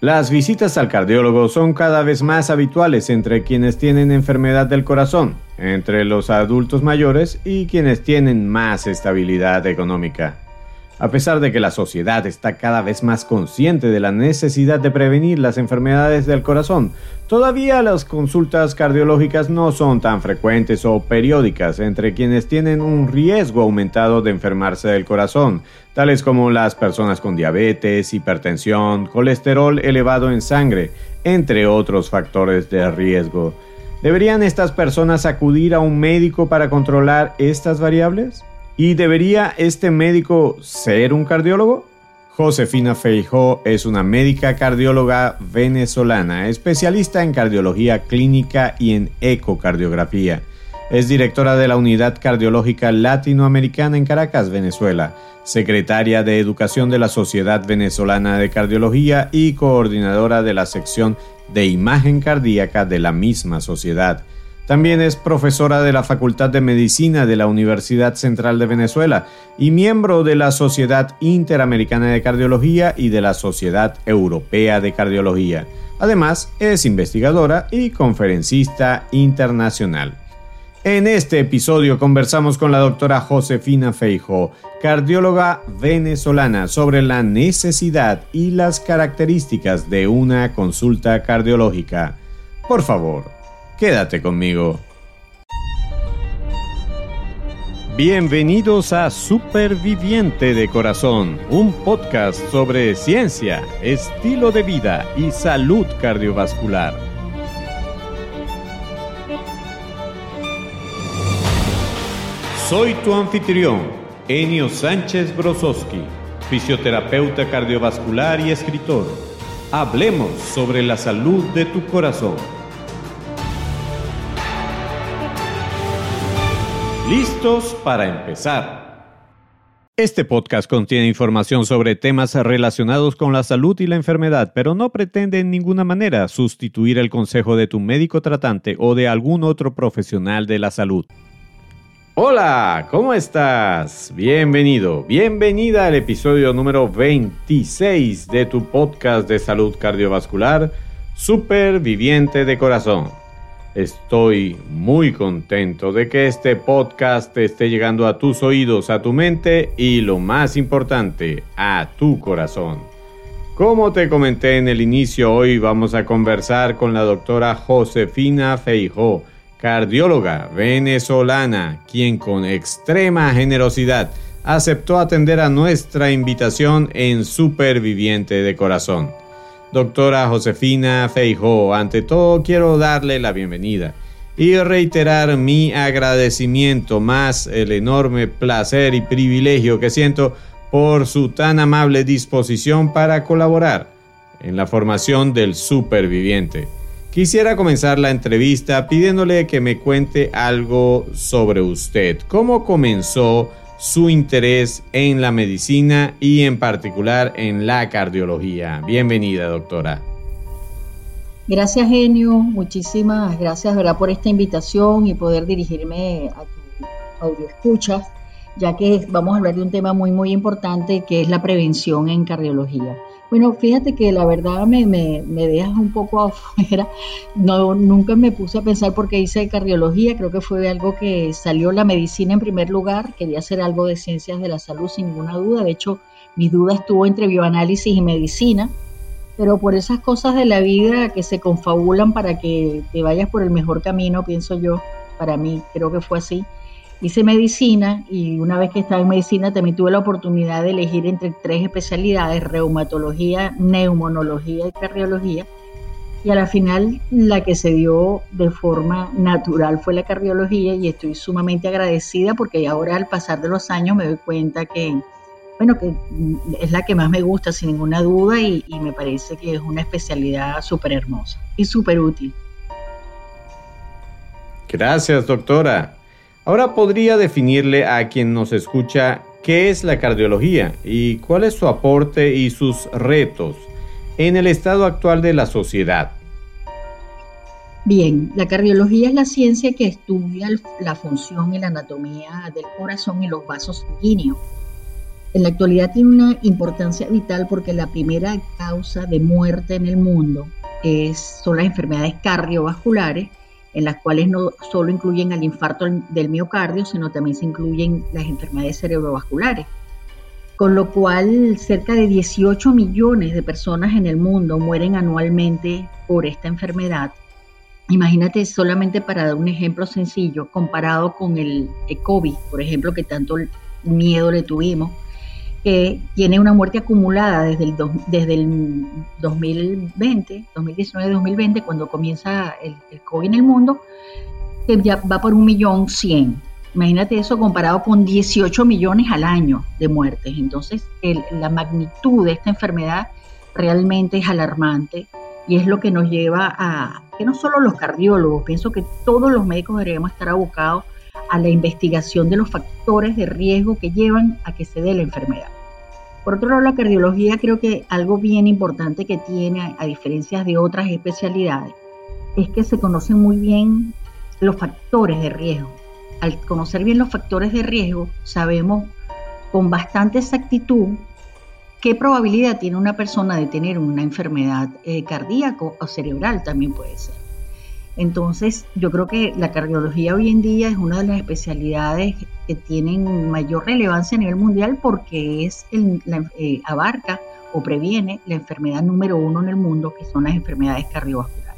Las visitas al cardiólogo son cada vez más habituales entre quienes tienen enfermedad del corazón, entre los adultos mayores y quienes tienen más estabilidad económica. A pesar de que la sociedad está cada vez más consciente de la necesidad de prevenir las enfermedades del corazón, todavía las consultas cardiológicas no son tan frecuentes o periódicas entre quienes tienen un riesgo aumentado de enfermarse del corazón, tales como las personas con diabetes, hipertensión, colesterol elevado en sangre, entre otros factores de riesgo. ¿Deberían estas personas acudir a un médico para controlar estas variables? ¿Y debería este médico ser un cardiólogo? Josefina Feijó es una médica cardióloga venezolana, especialista en cardiología clínica y en ecocardiografía. Es directora de la Unidad Cardiológica Latinoamericana en Caracas, Venezuela, secretaria de Educación de la Sociedad Venezolana de Cardiología y coordinadora de la sección de imagen cardíaca de la misma sociedad. También es profesora de la Facultad de Medicina de la Universidad Central de Venezuela y miembro de la Sociedad Interamericana de Cardiología y de la Sociedad Europea de Cardiología. Además, es investigadora y conferencista internacional. En este episodio conversamos con la doctora Josefina Feijo, cardióloga venezolana, sobre la necesidad y las características de una consulta cardiológica. Por favor, Quédate conmigo. Bienvenidos a Superviviente de Corazón, un podcast sobre ciencia, estilo de vida y salud cardiovascular. Soy tu anfitrión, Enio Sánchez Brososki, fisioterapeuta cardiovascular y escritor. Hablemos sobre la salud de tu corazón. ¿Listos para empezar? Este podcast contiene información sobre temas relacionados con la salud y la enfermedad, pero no pretende en ninguna manera sustituir el consejo de tu médico tratante o de algún otro profesional de la salud. Hola, ¿cómo estás? Bienvenido, bienvenida al episodio número 26 de tu podcast de salud cardiovascular, Superviviente de Corazón. Estoy muy contento de que este podcast esté llegando a tus oídos, a tu mente y lo más importante, a tu corazón. Como te comenté en el inicio, hoy vamos a conversar con la doctora Josefina Feijó, cardióloga venezolana, quien con extrema generosidad aceptó atender a nuestra invitación en Superviviente de Corazón. Doctora Josefina Feijó, ante todo quiero darle la bienvenida y reiterar mi agradecimiento más el enorme placer y privilegio que siento por su tan amable disposición para colaborar en la formación del superviviente. Quisiera comenzar la entrevista pidiéndole que me cuente algo sobre usted. ¿Cómo comenzó su interés en la medicina y en particular en la cardiología. Bienvenida, doctora. Gracias, Genio. Muchísimas gracias ¿verdad? por esta invitación y poder dirigirme a tu audio escuchas, ya que vamos a hablar de un tema muy, muy importante que es la prevención en cardiología. Bueno, fíjate que la verdad me, me, dejas un poco afuera. No, nunca me puse a pensar por qué hice cardiología. Creo que fue algo que salió la medicina en primer lugar. Quería hacer algo de ciencias de la salud sin ninguna duda. De hecho, mi duda estuvo entre bioanálisis y medicina. Pero por esas cosas de la vida que se confabulan para que te vayas por el mejor camino, pienso yo, para mí creo que fue así hice medicina y una vez que estaba en medicina también tuve la oportunidad de elegir entre tres especialidades, reumatología, neumonología y cardiología. Y a la final la que se dio de forma natural fue la cardiología y estoy sumamente agradecida porque ahora al pasar de los años me doy cuenta que, bueno, que es la que más me gusta sin ninguna duda y, y me parece que es una especialidad súper hermosa y súper útil. Gracias, doctora. Ahora podría definirle a quien nos escucha qué es la cardiología y cuál es su aporte y sus retos en el estado actual de la sociedad. Bien, la cardiología es la ciencia que estudia la función y la anatomía del corazón y los vasos sanguíneos. en la actualidad tiene una importancia vital porque la primera causa de muerte en el mundo es, son las enfermedades cardiovasculares, en las cuales no solo incluyen el infarto del miocardio, sino también se incluyen las enfermedades cerebrovasculares. Con lo cual, cerca de 18 millones de personas en el mundo mueren anualmente por esta enfermedad. Imagínate solamente para dar un ejemplo sencillo, comparado con el COVID, por ejemplo, que tanto miedo le tuvimos, que tiene una muerte acumulada desde el, desde el 2020, 2019-2020, cuando comienza el, COVID en el mundo, que ya va por un millón cien. Imagínate eso comparado con 18 millones al año de muertes. Entonces, la magnitud de esta enfermedad realmente es alarmante y es lo que nos lleva a que no solo los cardiólogos, pienso que todos los médicos deberíamos estar abocados a la investigación de los factores de riesgo que llevan a que se dé la enfermedad. Por otro lado, la cardiología creo que algo bien importante que tiene, a diferencia de otras especialidades, es que se conocen muy bien los factores de riesgo. Al conocer bien los factores de riesgo, sabemos con bastante exactitud qué probabilidad tiene una persona de tener una enfermedad eh, cardíaca o cerebral también puede ser. Entonces, yo creo que la cardiología hoy en día es una de las especialidades que tienen mayor relevancia a nivel mundial porque es la, eh, abarca o previene la enfermedad número uno en el mundo, que son las enfermedades cardiovasculares.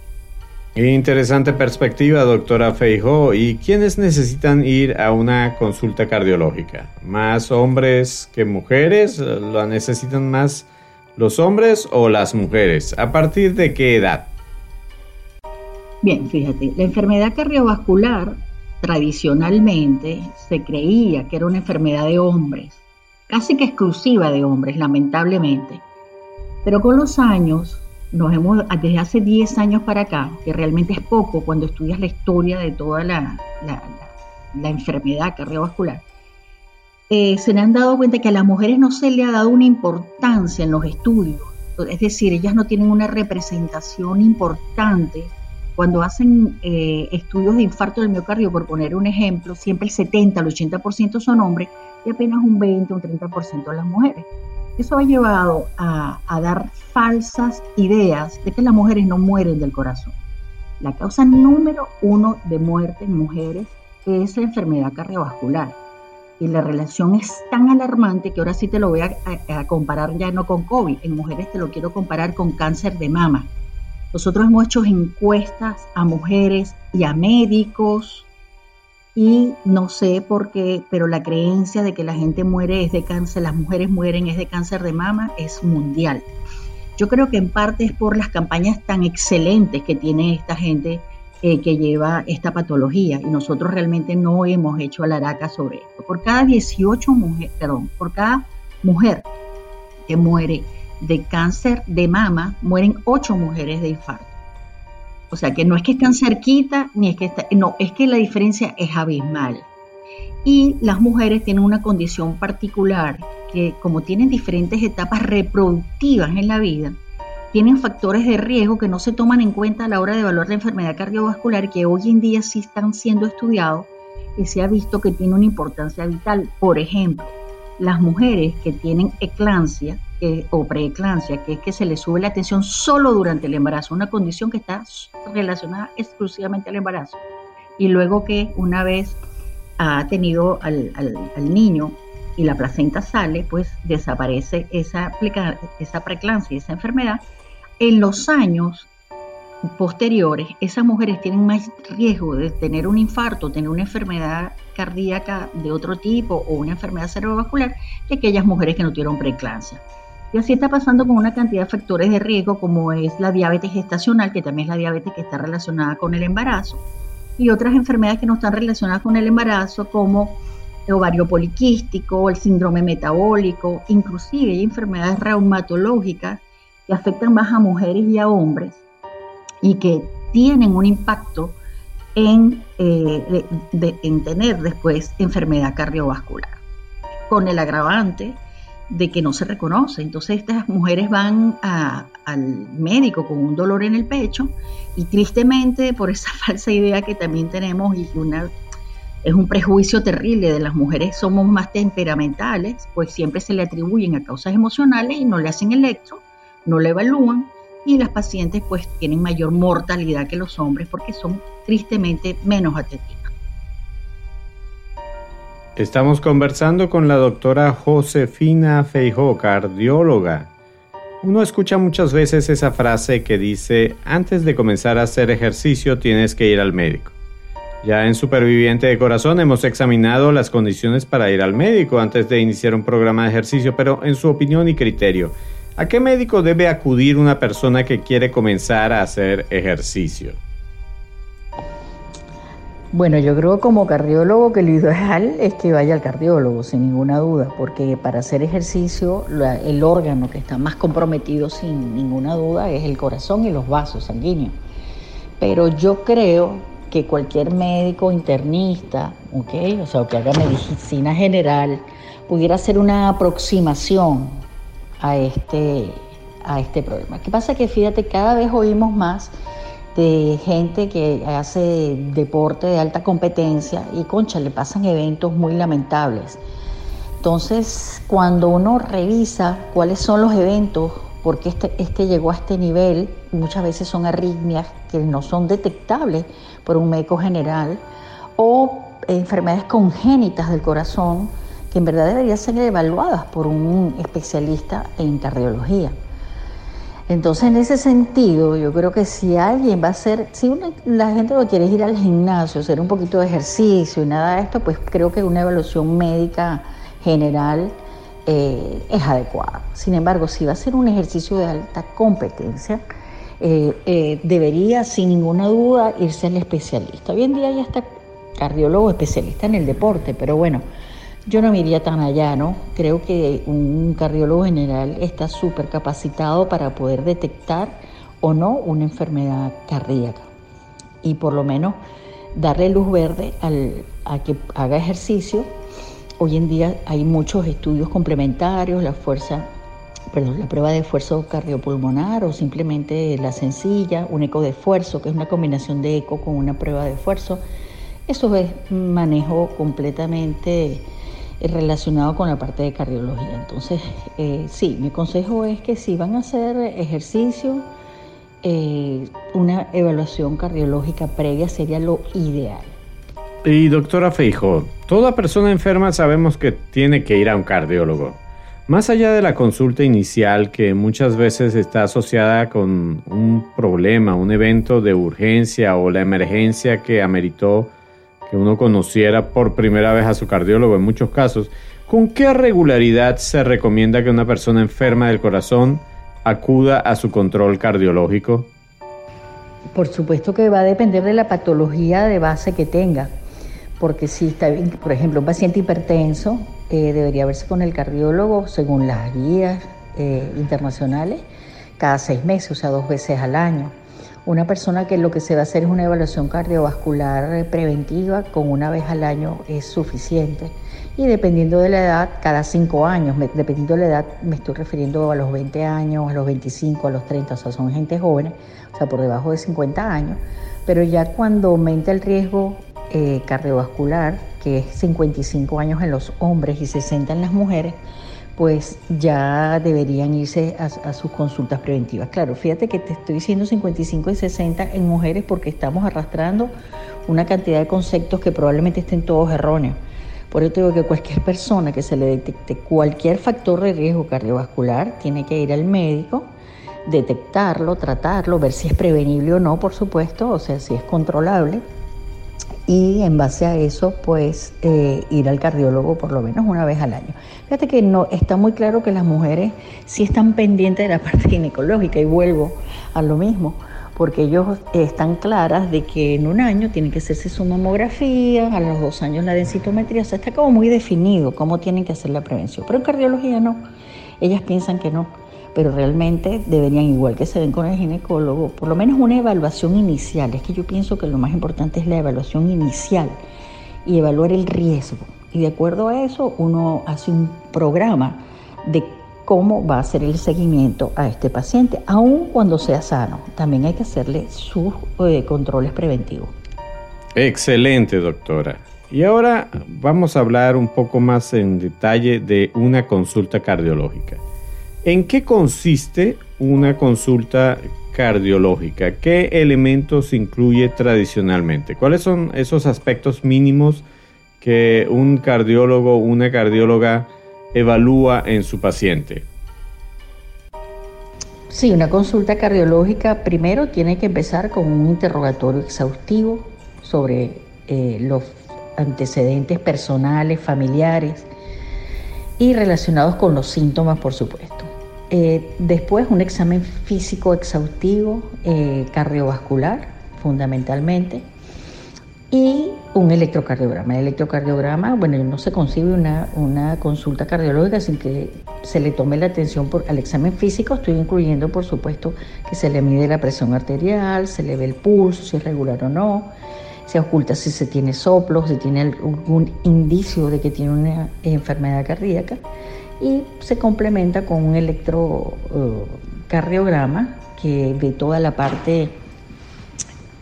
Interesante perspectiva, doctora Feijo. ¿Y quiénes necesitan ir a una consulta cardiológica? ¿Más hombres que mujeres? ¿La necesitan más los hombres o las mujeres? ¿A partir de qué edad? Bien, fíjate, la enfermedad cardiovascular tradicionalmente se creía que era una enfermedad de hombres, casi que exclusiva de hombres, lamentablemente. Pero con los años, nos hemos, desde hace 10 años para acá, que realmente es poco cuando estudias la historia de toda la, enfermedad cardiovascular, eh, se han dado cuenta que a las mujeres no se le ha dado una importancia en los estudios. Es decir, ellas no tienen una representación importante cuando hacen eh, estudios de infarto del miocardio, por poner un ejemplo, siempre el 70 al 80% son hombres y apenas un 20 o un 30% las mujeres. Eso ha llevado a, a dar falsas ideas de que las mujeres no mueren del corazón. La causa número uno de muerte en mujeres es la enfermedad cardiovascular. Y la relación es tan alarmante que ahora sí te lo voy a, a, comparar ya no con COVID. En mujeres te lo quiero comparar con cáncer de mama. Nosotros hemos hecho encuestas a mujeres y a médicos y no sé por qué, pero la creencia de que la gente muere es de cáncer, las mujeres mueren es de cáncer de mama es mundial. Yo creo que en parte es por las campañas tan excelentes que tiene esta gente eh, que lleva esta patología y nosotros realmente no hemos hecho alaraca sobre esto. Por cada 18 mujeres, perdón, por cada mujer que muere de cáncer de mama mueren ocho mujeres de infarto. O sea que no es que están cerquita, ni es que está, no, es que la diferencia es abismal. Y las mujeres tienen una condición particular que como tienen diferentes etapas reproductivas en la vida, tienen factores de riesgo que no se toman en cuenta a la hora de evaluar la enfermedad cardiovascular que hoy en día sí están siendo estudiados y se ha visto que tiene una importancia vital. Por ejemplo, las mujeres que tienen eclampsia o preeclampsia, que es que se le sube la tensión solo durante el embarazo, una condición que está relacionada exclusivamente al embarazo. Y luego que una vez ha tenido al, niño y la placenta sale, pues desaparece esa, esa preeclampsia, esa enfermedad. En los años posteriores, esas mujeres tienen más riesgo de tener un infarto, tener una enfermedad cardíaca de otro tipo o una enfermedad cerebrovascular que aquellas mujeres que no tuvieron preeclampsia. Y así está pasando con una cantidad de factores de riesgo como es la diabetes gestacional, que también es la diabetes que está relacionada con el embarazo, y otras enfermedades que no están relacionadas con el embarazo como el ovario poliquístico, el síndrome metabólico, inclusive hay enfermedades reumatológicas que afectan más a mujeres y a hombres y que tienen un impacto en, eh, en tener después enfermedad cardiovascular, con el agravante de que no se reconoce. Entonces estas mujeres van al médico con un dolor en el pecho y tristemente por esa falsa idea que también tenemos y una es un prejuicio terrible de las mujeres somos más temperamentales, pues siempre se le atribuyen a causas emocionales y no le hacen electro, no le evalúan y las pacientes pues tienen mayor mortalidad que los hombres porque son tristemente menos atendidas. Estamos conversando con la doctora Josefina Feijó, cardióloga. Uno escucha muchas veces esa frase que dice, antes de comenzar a hacer ejercicio tienes que ir al médico. Ya en Superviviente de Corazón hemos examinado las condiciones para ir al médico antes de iniciar un programa de ejercicio, pero en su opinión y criterio, ¿a qué médico debe acudir una persona que quiere comenzar a hacer ejercicio? Bueno, yo creo como cardiólogo que lo ideal es que vaya al cardiólogo, sin ninguna duda, porque para hacer ejercicio el órgano que está más comprometido, sin ninguna duda, es el corazón y los vasos sanguíneos. Pero yo creo que cualquier médico internista, o sea, que haga medicina general, pudiera hacer una aproximación a este, a este problema. ¿Qué pasa? Que fíjate, cada vez oímos más de gente que hace deporte de alta competencia y concha, le pasan eventos muy lamentables. Entonces, cuando uno revisa cuáles son los eventos porque este, este llegó a este nivel, muchas veces son arritmias que no son detectables por un médico general, o enfermedades congénitas del corazón que en verdad deberían ser evaluadas por un especialista en cardiología. Entonces, en ese sentido, yo creo que si alguien va a hacer, si la gente lo quiere ir al gimnasio, hacer un poquito de ejercicio y nada de esto, pues creo que una evaluación médica general eh, es adecuada. Sin embargo, si va a ser un ejercicio de alta competencia, eh, eh, debería sin ninguna duda irse al especialista. Hoy en día ya está cardiólogo especialista en el deporte, pero bueno, yo no me iría tan allá, ¿no? Creo que un cardiólogo general está súper capacitado para poder detectar o no una enfermedad cardíaca y por lo menos darle luz verde a que haga ejercicio Hoy en día hay muchos estudios complementarios, la fuerza, perdón, la prueba de esfuerzo cardiopulmonar o simplemente la sencilla, un eco de esfuerzo, que es una combinación de eco con una prueba de esfuerzo. Eso es manejo completamente relacionado con la parte de cardiología. Entonces, eh, sí, mi consejo es que si van a hacer ejercicio, eh, una evaluación cardiológica previa sería lo ideal. Y doctora Feijo, toda persona enferma sabemos que tiene que ir a un cardiólogo. Más allá de la consulta inicial que muchas veces está asociada con un problema, un evento de urgencia o la emergencia que ameritó que uno conociera por primera vez a su cardiólogo en muchos casos, ¿con qué regularidad se recomienda que una persona enferma del corazón acuda a su control cardiológico? Por supuesto que va a depender de la patología de base que tenga porque si está, por ejemplo, un paciente hipertenso eh, debería verse con el cardiólogo según las guías eh, internacionales cada seis meses, o sea, dos veces al año. Una persona que lo que se va a hacer es una evaluación cardiovascular preventiva con una vez al año es suficiente. Y dependiendo de la edad, cada cinco años, dependiendo de la edad, me estoy refiriendo a los 20 años, a los 25, a los 30, o sea, son gente joven, o sea, por debajo de 50 años. Pero ya cuando aumenta el riesgo eh, cardiovascular, que es 55 años en los hombres y 60 en las mujeres, pues ya deberían irse a, sus consultas preventivas. Claro, fíjate que te estoy diciendo 55 y 60 en mujeres porque estamos arrastrando una cantidad de conceptos que probablemente estén todos erróneos. Por eso digo que cualquier persona que se le detecte cualquier factor de riesgo cardiovascular tiene que ir al médico, detectarlo, tratarlo, ver si es prevenible o no, por supuesto, o sea, si es controlable y en base a eso, pues eh, ir al cardiólogo por lo menos una vez al año. Fíjate que no está muy claro que las mujeres sí están pendientes de la parte ginecológica y vuelvo a lo mismo, porque ellos están claras de que en un año tienen que hacerse su mamografía, a los dos años la densitometría, o sea, está como muy definido cómo tienen que hacer la prevención, pero en cardiología no, ellas piensan que no pero realmente deberían, igual que se ven con el ginecólogo, por lo menos una evaluación inicial. Es que yo pienso que lo más importante es la evaluación inicial y evaluar el riesgo. Y de acuerdo a eso, uno hace un programa de cómo va a ser el seguimiento a este paciente, aun cuando sea sano. También hay que hacerle sus eh, controles preventivos. Excelente, doctora. Y ahora vamos a hablar un poco más en detalle de una consulta cardiológica. ¿En qué consiste una consulta cardiológica? ¿Qué elementos incluye tradicionalmente? ¿Cuáles son esos aspectos mínimos que un cardiólogo o una cardióloga evalúa en su paciente? Sí, una consulta cardiológica primero tiene que empezar con un interrogatorio exhaustivo sobre eh, los antecedentes personales, familiares y relacionados con los síntomas, por supuesto. Eh, después un examen físico exhaustivo, eh, cardiovascular fundamentalmente, y un electrocardiograma. El electrocardiograma, bueno, no se concibe una, una, consulta cardiológica sin que se le tome la atención por, al examen físico. Estoy incluyendo, por supuesto, que se le mide la presión arterial, se le ve el pulso, si es regular o no, se oculta si se tiene soplo, si tiene algún indicio de que tiene una enfermedad cardíaca y se complementa con un electrocardiograma que ve toda la parte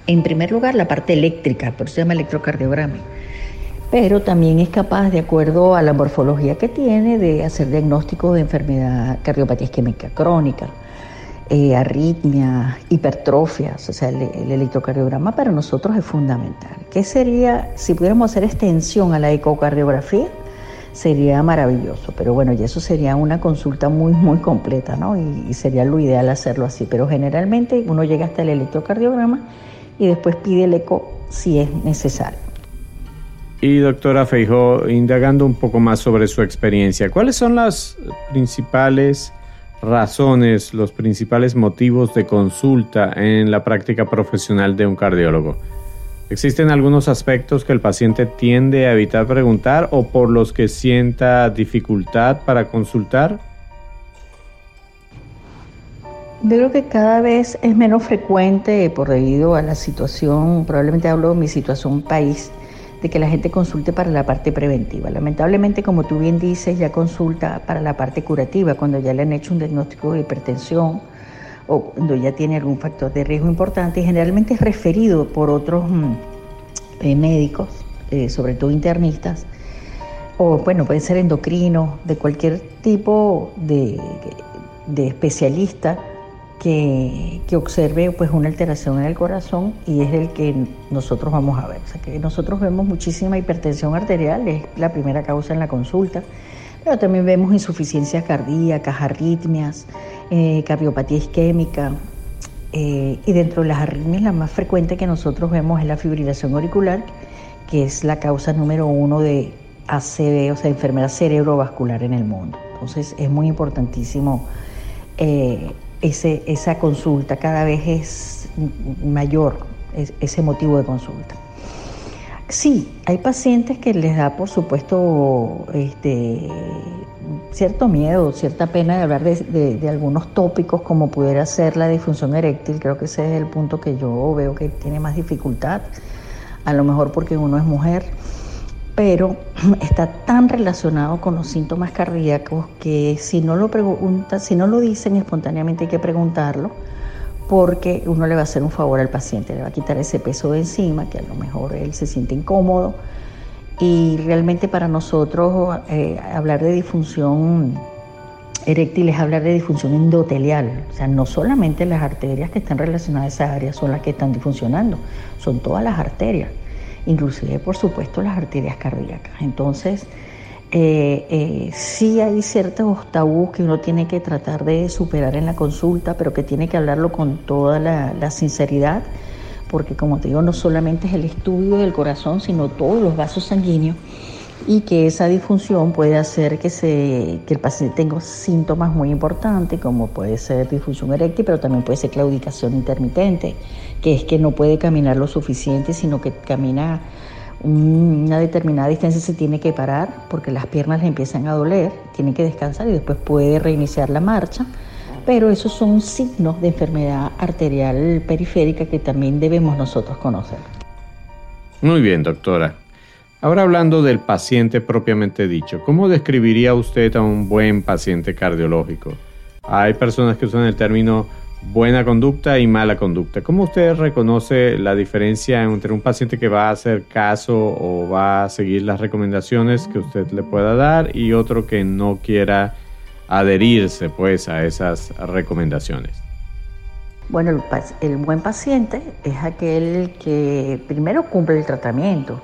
en primer lugar, la parte eléctrica, por eso se llama electrocardiograma. Pero también es capaz, de acuerdo a la morfología que tiene, de hacer diagnóstico de enfermedad cardiopatía isquémica crónica, eh, arritmia, hipertrofias. O sea, el, el, electrocardiograma para nosotros es fundamental. ¿Qué sería, si pudiéramos hacer extensión a la ecocardiografía? Sería maravilloso, pero bueno, y eso sería una consulta muy, muy completa, ¿no? Y, sería lo ideal hacerlo así. Pero generalmente uno llega hasta el electrocardiograma y después pide el eco si es necesario. Y doctora Feijó, indagando un poco más sobre su experiencia, ¿cuáles son las principales razones, los principales motivos de consulta en la práctica profesional de un cardiólogo? ¿Existen algunos aspectos que el paciente tiende a evitar preguntar o por los que sienta dificultad para consultar? Yo creo que cada vez es menos frecuente por debido a la situación, probablemente hablo de mi situación país, de que la gente consulte para la parte preventiva. Lamentablemente, como tú bien dices, ya consulta para la parte curativa, cuando ya le han hecho un diagnóstico de hipertensión o cuando ya tiene algún factor de riesgo importante generalmente es referido por otros mm, eh, médicos, eh, sobre todo internistas, o bueno, pueden ser endocrinos, de cualquier tipo de, de especialista que, observe pues una alteración en el corazón y es el que nosotros vamos a ver. O sea que nosotros vemos muchísima hipertensión arterial, es la primera causa en la consulta, pero también vemos insuficiencias cardíacas, arritmias, eh, cardiopatía isquémica. Eh, y dentro de las arritmias la más frecuente que nosotros vemos es la fibrilación auricular, que es la causa número uno de ACV, o sea, enfermedad cerebrovascular en el mundo. Entonces es muy importantísimo eh, ese, esa consulta, cada vez es mayor ese motivo de consulta. Sí, hay pacientes que les da, por supuesto, este, cierto miedo, cierta pena de hablar de, algunos tópicos como pudiera ser la disfunción eréctil. Creo que ese es el punto que yo veo que tiene más dificultad, a lo mejor porque uno es mujer pero está tan relacionado con los síntomas cardíacos que si no lo preguntan, si no lo dicen espontáneamente hay que preguntarlo porque uno le va a hacer un favor al paciente, le va a quitar ese peso de encima, que a lo mejor él se siente incómodo. Y realmente para nosotros eh, hablar de disfunción eréctil es hablar de disfunción endotelial, o sea, no solamente las arterias que están relacionadas a esa área son las que están disfuncionando, son todas las arterias inclusive por supuesto las arterias cardíacas. Entonces, eh, eh, sí hay ciertos tabús que uno tiene que tratar de superar en la consulta, pero que tiene que hablarlo con toda la, sinceridad, porque como te digo, no solamente es el estudio del corazón, sino todos los vasos sanguíneos y que esa disfunción puede hacer que, se, que el paciente tenga síntomas muy importantes, como puede ser disfunción eréctil, pero también puede ser claudicación intermitente, que es que no puede caminar lo suficiente, sino que camina una determinada distancia se tiene que parar porque las piernas le empiezan a doler, tiene que descansar y después puede reiniciar la marcha. Pero esos son signos de enfermedad arterial periférica que también debemos nosotros conocer. Muy bien, doctora. Ahora hablando del paciente propiamente dicho, ¿cómo describiría usted a un buen paciente cardiológico? Hay personas que usan el término buena conducta y mala conducta. ¿Cómo usted reconoce la diferencia entre un paciente que va a hacer caso o va a seguir las recomendaciones que usted le pueda dar y otro que no quiera adherirse pues a esas recomendaciones? Bueno, el, buen paciente es aquel que primero cumple el tratamiento,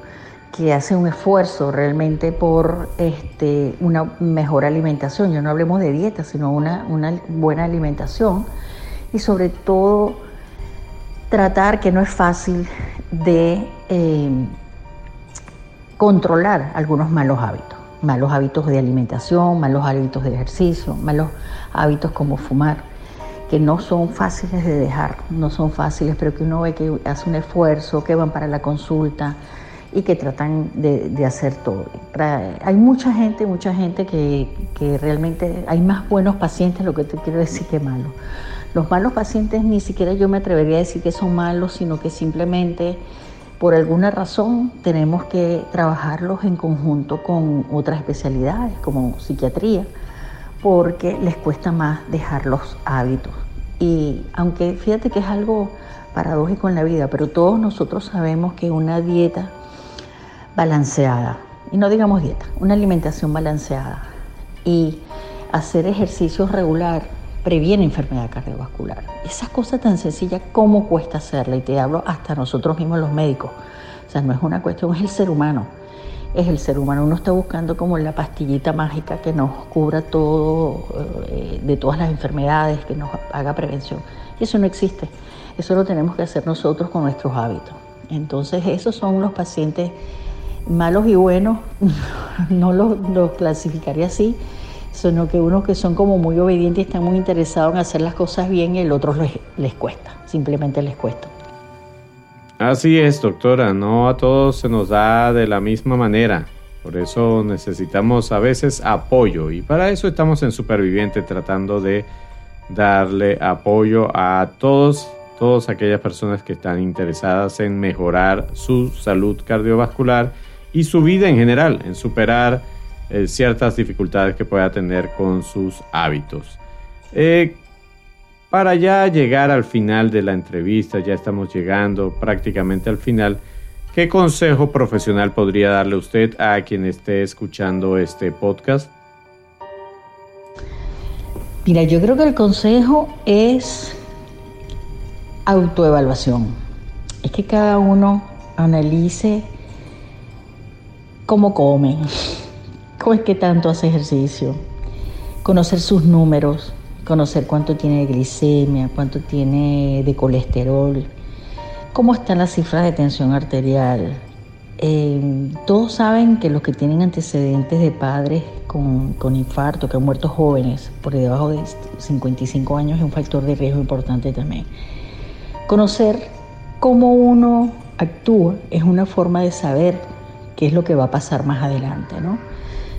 que hace un esfuerzo realmente por este, una mejor alimentación. Ya no hablemos de dieta, sino una buena alimentación y sobre todo tratar que no es fácil de eh, controlar algunos malos hábitos, malos hábitos de alimentación, malos hábitos de ejercicio, malos hábitos como fumar, que no son fáciles de dejar, no son fáciles, pero que uno ve que hace un esfuerzo, que van para la consulta, y que tratan de, hacer todo. Hay mucha gente, mucha gente que, realmente hay más buenos pacientes, lo que te quiero decir que malos. Los malos pacientes ni siquiera yo me atrevería a decir que son malos, sino que simplemente por alguna razón tenemos que trabajarlos en conjunto con otras especialidades como psiquiatría, porque les cuesta más dejar los hábitos. Y aunque fíjate que es algo paradójico en la vida, pero todos nosotros sabemos que una dieta balanceada, y no digamos dieta, una alimentación balanceada y hacer ejercicios regular previene enfermedad cardiovascular. Esas cosas tan sencillas, ¿cómo cuesta hacerla? Y te hablo hasta nosotros mismos los médicos. O sea, no es una cuestión, es el ser humano. Es el ser humano. Uno está buscando como la pastillita mágica que nos cubra todo, eh, de todas las enfermedades, que nos haga prevención. Y eso no existe. Eso lo tenemos que hacer nosotros con nuestros hábitos. Entonces, esos son los pacientes malos y buenos, no los, clasificaría así, sino que unos que son como muy obedientes están muy interesados en hacer las cosas bien y el otro les, les cuesta, simplemente les cuesta. Así es, doctora, no a todos se nos da de la misma manera. Por eso necesitamos a veces apoyo y para eso estamos en Superviviente tratando de darle apoyo a todos, todas aquellas personas que están interesadas en mejorar su salud cardiovascular y su vida en general, en superar eh, ciertas dificultades que pueda tener con sus hábitos. Eh, para ya llegar al final de la entrevista, ya estamos llegando prácticamente al final, ¿qué consejo profesional podría darle usted a quien esté escuchando este podcast? Mira, yo creo que el consejo es autoevaluación. Es que cada uno analice cómo come, cómo es que tanto hace ejercicio, conocer sus números, conocer cuánto tiene de glicemia, cuánto tiene de colesterol, cómo están las cifras de tensión arterial. Eh, todos saben que los que tienen antecedentes de padres con, con, infarto, que han muerto jóvenes por debajo de 55 años, es un factor de riesgo importante también. Conocer cómo uno actúa es una forma de saber qué es lo que va a pasar más adelante, ¿no?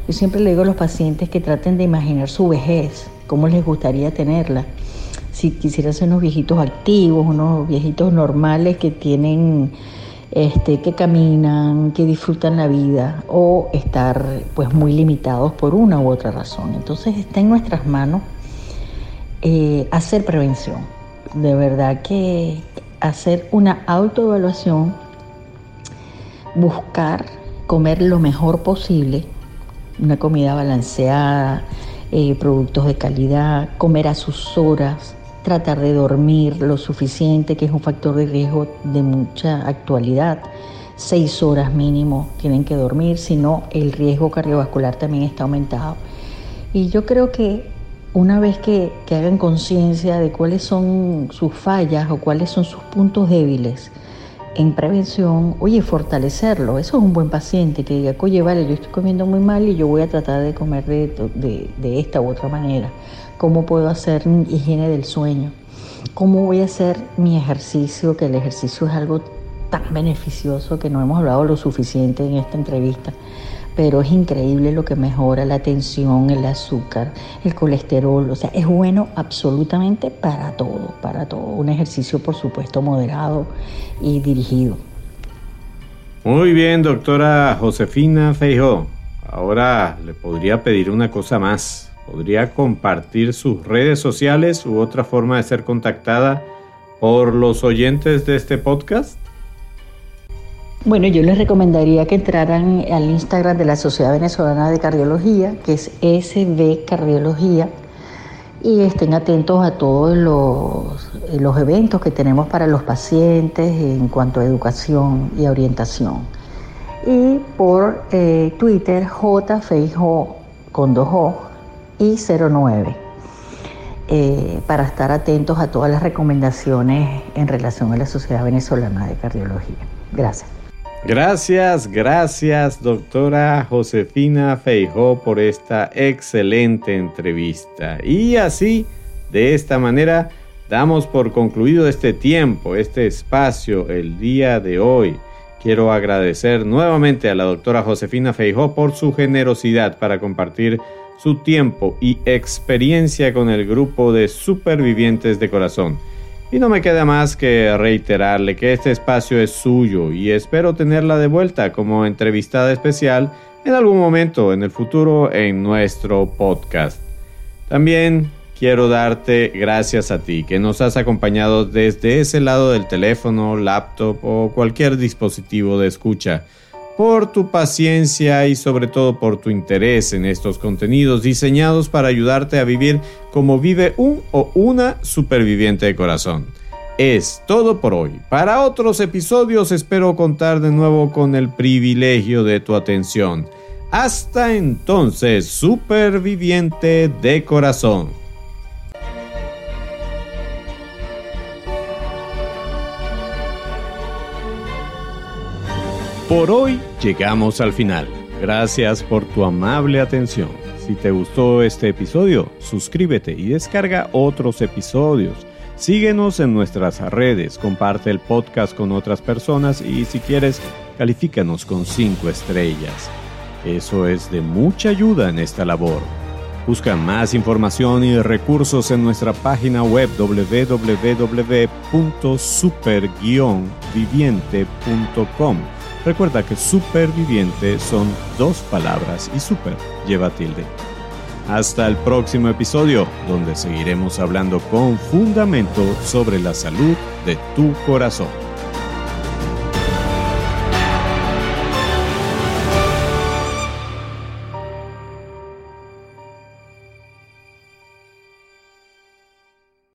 Yo siempre le digo a los pacientes que traten de imaginar su vejez, cómo les gustaría tenerla. Si quisieran ser unos viejitos activos, unos viejitos normales que tienen, este, que caminan, que disfrutan la vida, o estar pues muy limitados por una u otra razón. Entonces está en nuestras manos eh, hacer prevención. De verdad que hacer una autoevaluación, buscar comer lo mejor posible, una comida balanceada, eh, productos de calidad, comer a sus horas, tratar de dormir lo suficiente, que es un factor de riesgo de mucha actualidad. Seis horas mínimo tienen que dormir, si no el riesgo cardiovascular también está aumentado. Y yo creo que una vez que, que hagan conciencia de cuáles son sus fallas o cuáles son sus puntos débiles, en prevención, oye, fortalecerlo. Eso es un buen paciente que diga, oye, vale, yo estoy comiendo muy mal y yo voy a tratar de comer de, de, esta u otra manera. ¿Cómo puedo hacer mi higiene del sueño? ¿Cómo voy a hacer mi ejercicio? Que el ejercicio es algo tan beneficioso que no hemos hablado lo suficiente en esta entrevista pero es increíble lo que mejora la tensión, el azúcar, el colesterol, o sea, es bueno absolutamente para todo, para todo. Un ejercicio, por supuesto, moderado y dirigido. Muy bien, doctora Josefina Feijó. Ahora le podría pedir una cosa más. ¿podría compartir sus redes sociales u otra forma de ser contactada por los oyentes de este podcast? Bueno, yo les recomendaría que entraran al Instagram de la Sociedad Venezolana de Cardiología, que es SB Cardiología, y estén atentos a todos los, los eventos que tenemos para los pacientes en cuanto a educación y orientación. Y por eh, Twitter, JFeijo con 2O y 09, eh, para estar atentos a todas las recomendaciones en relación a la Sociedad Venezolana de Cardiología. Gracias. Gracias, gracias doctora Josefina Feijó por esta excelente entrevista. Y así, de esta manera, damos por concluido este tiempo, este espacio, el día de hoy. Quiero agradecer nuevamente a la doctora Josefina Feijó por su generosidad para compartir su tiempo y experiencia con el grupo de supervivientes de corazón. Y no me queda más que reiterarle que este espacio es suyo y espero tenerla de vuelta como entrevistada especial en algún momento en el futuro en nuestro podcast. También quiero darte gracias a ti que nos has acompañado desde ese lado del teléfono, laptop o cualquier dispositivo de escucha por tu paciencia y sobre todo por tu interés en estos contenidos diseñados para ayudarte a vivir como vive un o una superviviente de corazón. Es todo por hoy. Para otros episodios espero contar de nuevo con el privilegio de tu atención. Hasta entonces, superviviente de corazón. Por hoy llegamos al final. Gracias por tu amable atención. Si te gustó este episodio, suscríbete y descarga otros episodios. Síguenos en nuestras redes, comparte el podcast con otras personas y si quieres, califícanos con 5 estrellas. Eso es de mucha ayuda en esta labor. Busca más información y recursos en nuestra página web www.super-viviente.com Recuerda que superviviente son dos palabras y super lleva tilde. Hasta el próximo episodio, donde seguiremos hablando con fundamento sobre la salud de tu corazón.